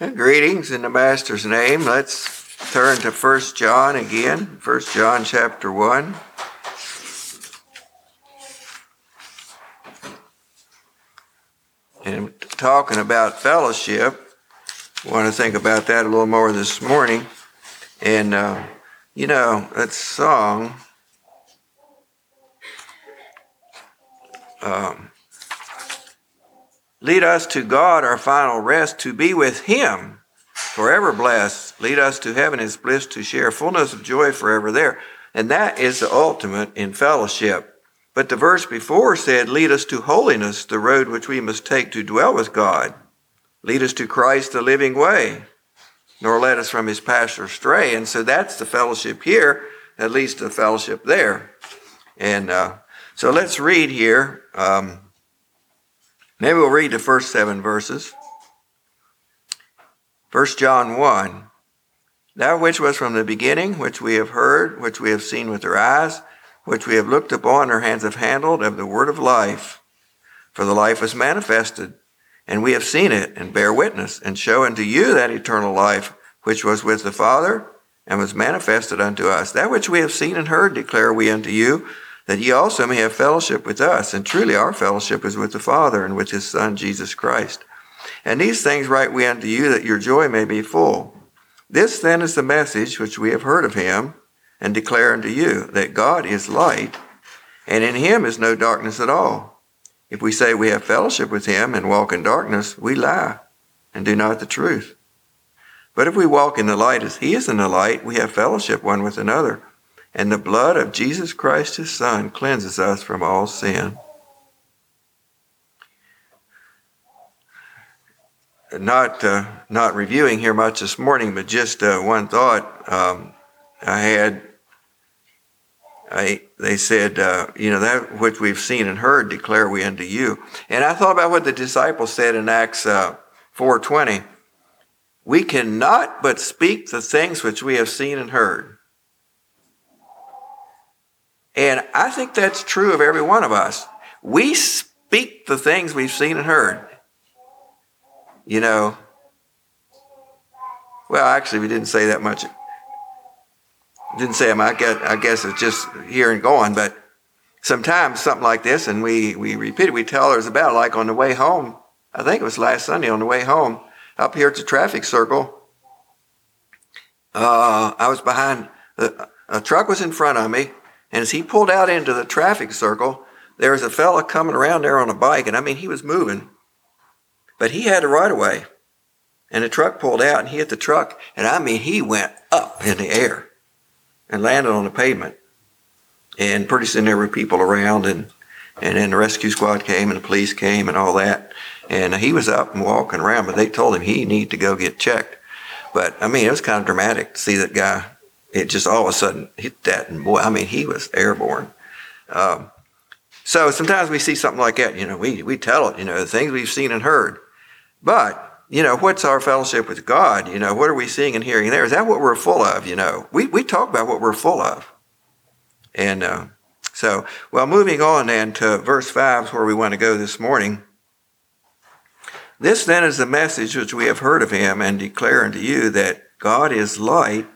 Greetings in the Master's name. Let's turn to 1 John again. 1 John chapter 1. And talking about fellowship, I want to think about that a little more this morning. And, uh, you know, that song, um, Lead us to God, our final rest, to be with Him, forever blessed. Lead us to heaven, His bliss, to share fullness of joy forever there. And that is the ultimate in fellowship. But the verse before said, Lead us to holiness, the road which we must take to dwell with God. Lead us to Christ, the living way, nor let us from His pasture stray. And so that's the fellowship here, at least the fellowship there. And uh, so let's read here. Um, Maybe we'll read the first seven verses. 1 John 1. That which was from the beginning, which we have heard, which we have seen with our eyes, which we have looked upon, our hands have handled, of the word of life. For the life was manifested, and we have seen it, and bear witness, and show unto you that eternal life, which was with the Father, and was manifested unto us. That which we have seen and heard declare we unto you, that ye also may have fellowship with us. And truly our fellowship is with the Father and with his Son, Jesus Christ. And these things write we unto you, that your joy may be full. This then is the message which we have heard of him, and declare unto you, that God is light, and in him is no darkness at all. If we say we have fellowship with him and walk in darkness, we lie, and do not the truth. But if we walk in the light as he is in the light, we have fellowship one with another and the blood of Jesus Christ his Son cleanses us from all sin. Not uh, not reviewing here much this morning, but just uh, one thought um, I had. I they said, uh, you know, that which we've seen and heard declare we unto you. And I thought about what the disciples said in Acts uh, four twenty. We cannot but speak the things which we have seen and heard. And I think that's true of every one of us. We speak the things we've seen and heard. You know, well, actually, we didn't say that much. Didn't say them. I guess, I guess it's just here and going. But sometimes something like this, and we, we repeat it, we tell others about it. Like on the way home, I think it was last Sunday on the way home, up here at the traffic circle, uh, I was behind, a truck was in front of me, and as he pulled out into the traffic circle, there was a fella coming around there on a bike, and I mean, he was moving, but he had a right of way. And the truck pulled out, and he hit the truck, and I mean, he went up in the air and landed on the pavement. And pretty soon there were people around, and and then the rescue squad came, and the police came, and all that. And he was up and walking around, but they told him he needed to go get checked. But I mean, it was kind of dramatic to see that guy it just all of a sudden hit that, and boy, I mean, he was airborne. Um, so sometimes we see something like that, you know, we, we tell it, you know, the things we've seen and heard. But, you know, what's our fellowship with God? You know, what are we seeing and hearing there? Is that what we're full of? You know, we, we talk about what we're full of. And uh, so, well, moving on then to verse 5 is where we want to go this morning. This then is the message which we have heard of him and declare unto you that God is light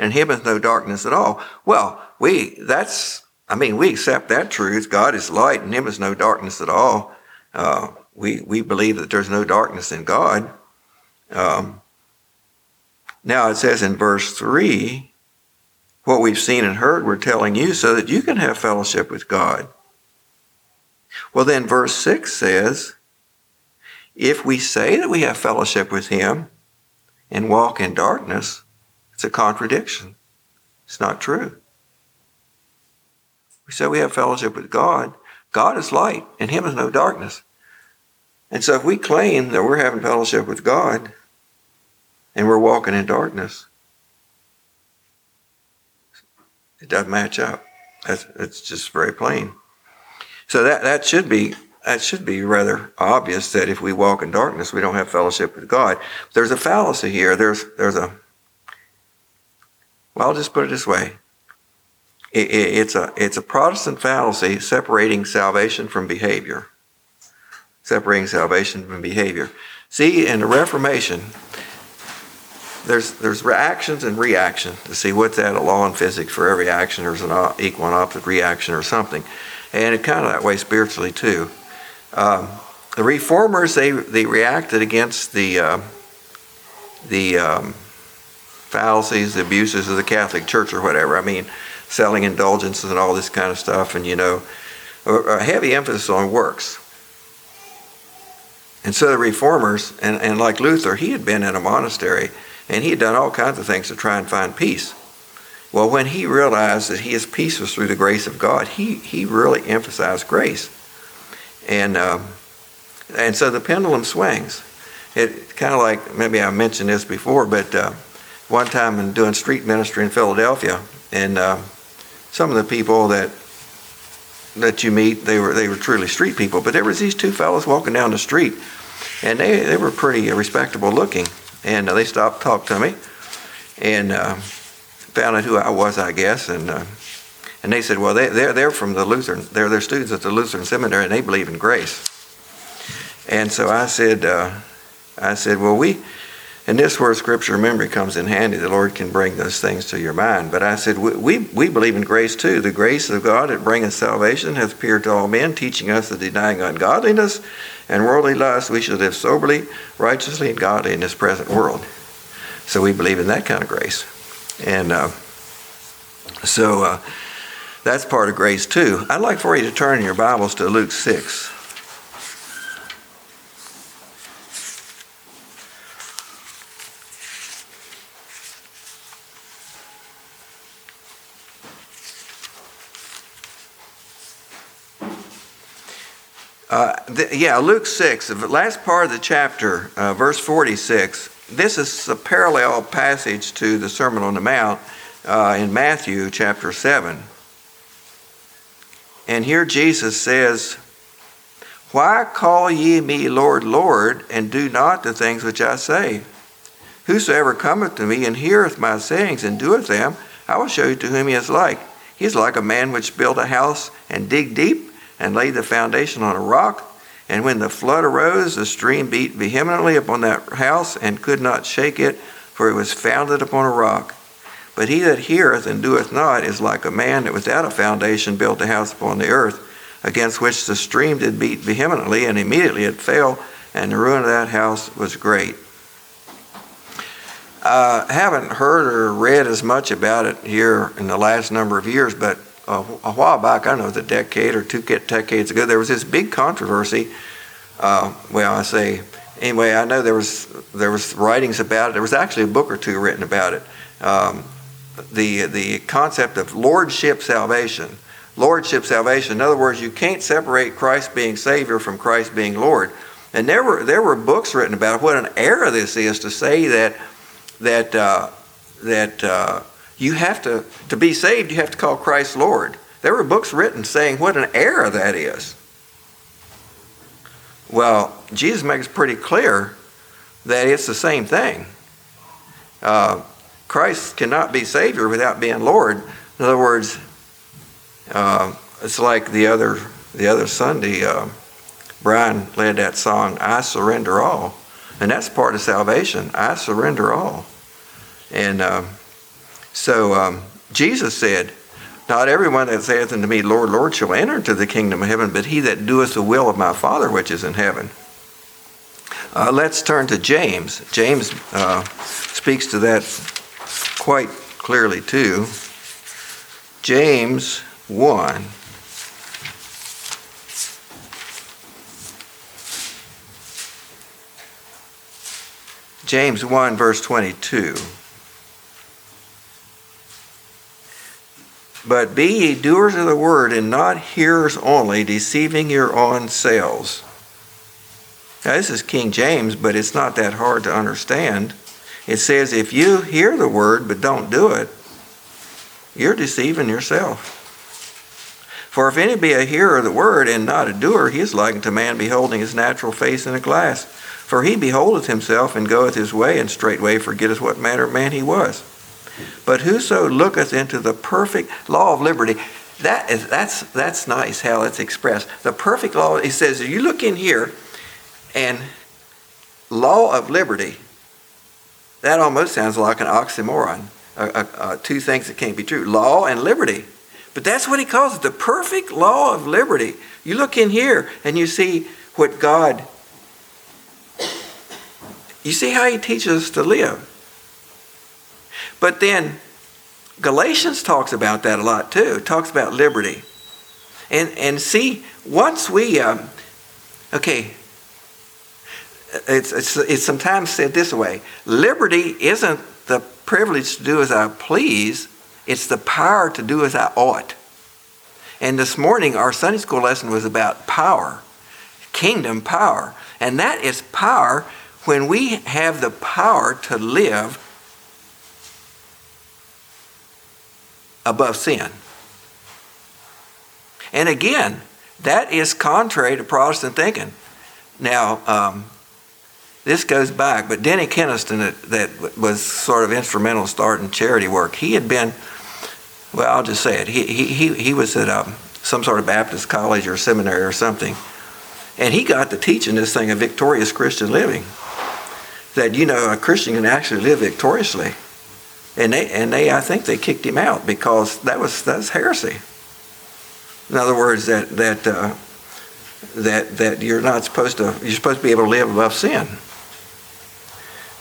and him is no darkness at all. Well, we, that's, I mean, we accept that truth. God is light and him is no darkness at all. Uh, we, we believe that there's no darkness in God. Um, now it says in verse 3, what we've seen and heard, we're telling you so that you can have fellowship with God. Well, then verse 6 says, if we say that we have fellowship with him and walk in darkness, it's a contradiction. It's not true. We say we have fellowship with God. God is light, and Him is no darkness. And so if we claim that we're having fellowship with God and we're walking in darkness, it doesn't match up. That's, it's just very plain. So that, that should be that should be rather obvious that if we walk in darkness, we don't have fellowship with God. There's a fallacy here. There's there's a well, I'll just put it this way. It, it, it's, a, it's a Protestant fallacy separating salvation from behavior. Separating salvation from behavior. See, in the Reformation, there's there's reactions and reaction to see what's that a law in physics for every action there's an equal and opposite reaction or something, and it kind of that way spiritually too. Um, the reformers they they reacted against the uh, the um, fallacies, the abuses of the Catholic Church or whatever. I mean, selling indulgences and all this kind of stuff, and you know, a, heavy emphasis on works. And so the reformers, and, and like Luther, he had been in a monastery and he had done all kinds of things to try and find peace. Well, when he realized that his peace was through the grace of God, he, he really emphasized grace. And, um, and so the pendulum swings. It kind of like, maybe I mentioned this before, but uh, one time in doing street ministry in Philadelphia, and uh, some of the people that that you meet, they were they were truly street people. But there was these two fellows walking down the street, and they, they were pretty respectable looking and uh, they stopped, talked to me, and uh, found out who I was, I guess, and uh, and they said, well, they, they're they're from the Lutheran, they're they're students at the Lutheran seminary, and they believe in grace. And so I said, uh, I said, well, we. And this where scripture memory comes in handy. The Lord can bring those things to your mind. But I said, we, we, we believe in grace too. The grace of God that bringeth salvation hath appeared to all men, teaching us that denying ungodliness and worldly lust, we should live soberly, righteously, and godly in this present world. So we believe in that kind of grace. And uh, so uh, that's part of grace too. I'd like for you to turn in your Bibles to Luke 6. Uh, the, yeah, Luke 6, the last part of the chapter, uh, verse 46. This is a parallel passage to the Sermon on the Mount uh, in Matthew chapter 7. And here Jesus says, Why call ye me Lord, Lord, and do not the things which I say? Whosoever cometh to me and heareth my sayings and doeth them, I will show you to whom he is like. He is like a man which built a house and dig deep and laid the foundation on a rock. And when the flood arose, the stream beat vehemently upon that house and could not shake it, for it was founded upon a rock. But he that heareth and doeth not is like a man that without a foundation built a house upon the earth, against which the stream did beat vehemently, and immediately it fell, and the ruin of that house was great. I uh, haven't heard or read as much about it here in the last number of years, but a, a while back, I don't know, it was a decade or two decades ago, there was this big controversy. Uh, well, I say, anyway, I know there was there was writings about it. There was actually a book or two written about it. Um, the the concept of lordship salvation. Lordship salvation. In other words, you can't separate Christ being Savior from Christ being Lord. And there were there were books written about what an error this is to say that that uh, that uh, you have to, to be saved, you have to call Christ Lord. There were books written saying what an error that is. Well, Jesus makes pretty clear that it's the same thing. Uh, Christ cannot be Savior without being Lord. In other words, uh, it's like the other the other Sunday, uh, Brian led that song, "I Surrender All," and that's part of salvation. I surrender all, and um, so um, Jesus said, Not everyone that saith unto me, Lord, Lord, shall enter into the kingdom of heaven, but he that doeth the will of my Father which is in heaven. Uh, let's turn to James. James uh, speaks to that quite clearly, too. James 1. James 1, verse 22. But be ye doers of the word and not hearers only, deceiving your own selves. Now, this is King James, but it's not that hard to understand. It says, if you hear the word but don't do it, you're deceiving yourself. For if any be a hearer of the word and not a doer, he is like unto man beholding his natural face in a glass. For he beholdeth himself and goeth his way, and straightway forgetteth what manner of man he was. But whoso looketh into the perfect law of liberty, that is that's that's nice how it's expressed. The perfect law, he says, you look in here and law of liberty. That almost sounds like an oxymoron, two things that can't be true law and liberty. But that's what he calls it the perfect law of liberty. You look in here and you see what God, you see how he teaches us to live. But then Galatians talks about that a lot too. It talks about liberty. And, and see, once we, um, okay, it's, it's, it's sometimes said this way liberty isn't the privilege to do as I please, it's the power to do as I ought. And this morning, our Sunday school lesson was about power, kingdom power. And that is power when we have the power to live above sin. And again, that is contrary to Protestant thinking. Now, um, this goes back, but Denny Kenaston, that, that, was sort of instrumental in starting charity work, he had been, well, I'll just say it, he, he, he was at um, some sort of Baptist college or seminary or something, and he got to teaching this thing of victorious Christian living. That, you know, a Christian can actually live victoriously. And they, and they, I think they kicked him out because that was, that was heresy. In other words, that, that, uh, that, that you're not supposed to, you're supposed to be able to live above sin.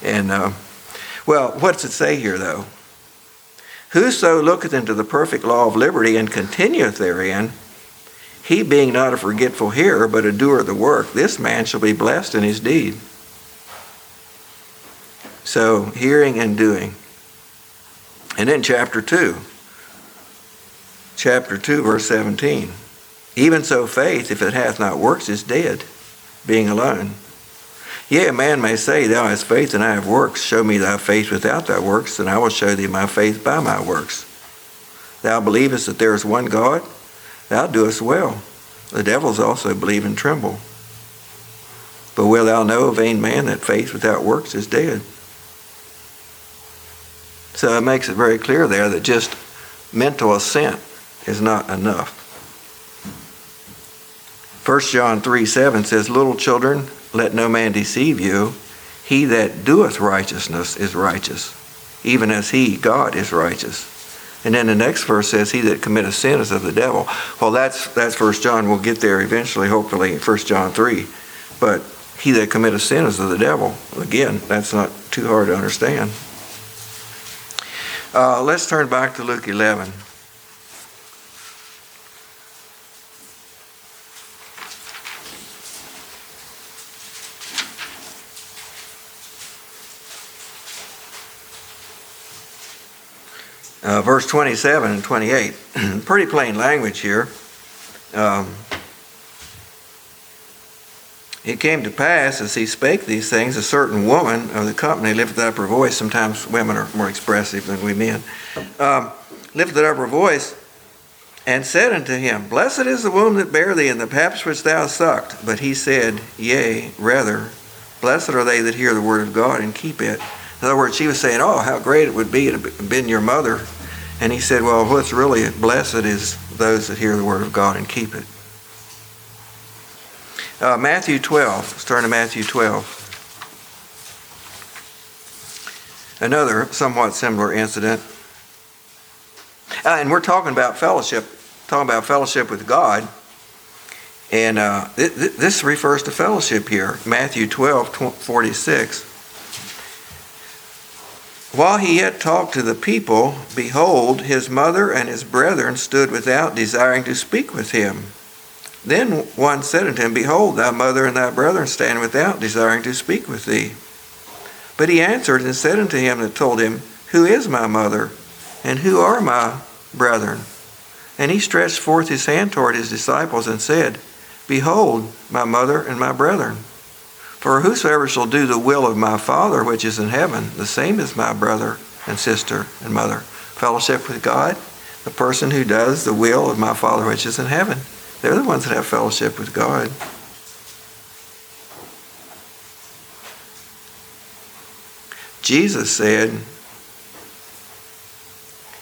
And, uh, well, what's it say here, though? Whoso looketh into the perfect law of liberty and continueth therein, he being not a forgetful hearer, but a doer of the work, this man shall be blessed in his deed. So, hearing and doing. And then, chapter 2. Chapter 2, verse 17. Even so, faith, if it hath not works, is dead, being alone. Yea, a man may say, Thou hast faith, and I have works. Show me thy faith without thy works, and I will show thee my faith by my works. Thou believest that there is one God? Thou doest well. The devils also believe and tremble. But will thou know, vain man, that faith without works is dead? So it makes it very clear there that just mental assent is not enough. 1 John 3 7 says, Little children, let no man deceive you. He that doeth righteousness is righteous, even as he, God, is righteous. And then the next verse says, He that committeth sin is of the devil. Well, that's that's First John. We'll get there eventually, hopefully, in First John 3. But he that committeth sin is of the devil. Again, that's not too hard to understand. Uh, let's turn back to Luke 11. uh, verse 27 and 28. Pretty plain language here. Um, it came to pass as he spake these things, a certain woman of the company lifted up her voice. Sometimes women are more expressive than we men. Um, lifted up her voice and said unto him, Blessed is the womb that bare thee, and the paps which thou sucked. But he said, Yea, rather, blessed are they that hear the word of God and keep it. In other words, she was saying, Oh, how great it would be to have been your mother and he said, Well, what's really blessed is those that hear the word of God and keep it. Uh, Matthew 12. Let's turn to Matthew 12. Another somewhat similar incident. Uh, and we're talking about fellowship, talking about fellowship with God. And uh, th- th- this refers to fellowship here. Matthew 12, 46. While he yet talked to the people, behold, his mother and his brethren stood without, desiring to speak with him. Then one said unto him, Behold, thy mother and thy brethren stand without, desiring to speak with thee. But he answered and said unto him that told him, Who is my mother, and who are my brethren? And he stretched forth his hand toward his disciples and said, Behold, my mother and my brethren. For whosoever shall do the will of my Father which is in heaven, the same is my brother and sister and mother. Fellowship with God, the person who does the will of my Father which is in heaven. They're the ones that have fellowship with God. Jesus said,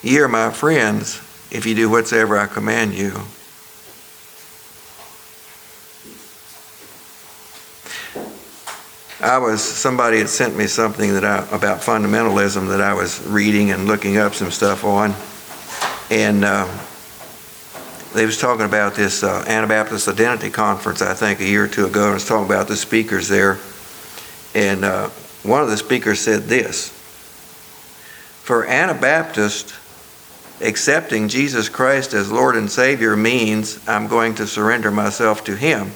Ye are my friends if you do whatsoever I command you. I was somebody had sent me something that I, about fundamentalism that I was reading and looking up some stuff on, and uh, they was talking about this uh, Anabaptist Identity Conference I think a year or two ago, and was talking about the speakers there, and uh, one of the speakers said this: For Anabaptists, accepting Jesus Christ as Lord and Savior means I'm going to surrender myself to Him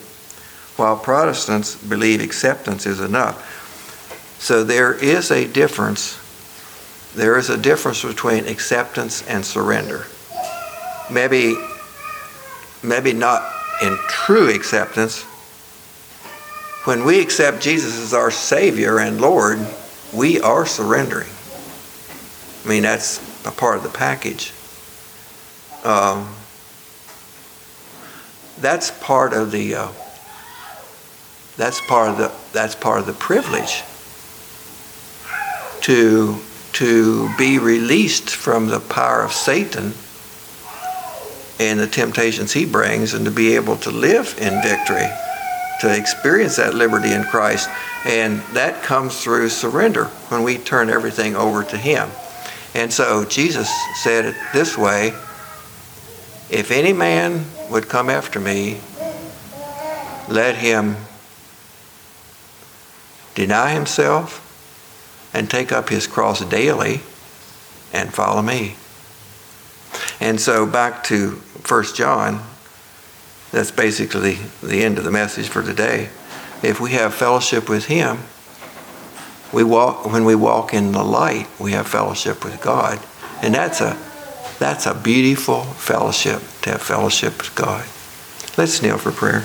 while Protestants believe acceptance is enough. So there is a difference. There is a difference between acceptance and surrender. Maybe, maybe not in true acceptance. When we accept Jesus as our Savior and Lord, we are surrendering. I mean, that's a part of the package. Um, that's part of the uh, that's part of the that's part of the privilege to to be released from the power of Satan and the temptations he brings and to be able to live in victory to experience that liberty in Christ and that comes through surrender when we turn everything over to him and so Jesus said it this way if any man would come after me let him deny himself, and take up his cross daily and follow me. And so back to 1 John, that's basically the end of the message for today. If we have fellowship with him, we walk when we walk in the light, we have fellowship with God. And that's a that's a beautiful fellowship to have fellowship with God. Let's kneel for prayer.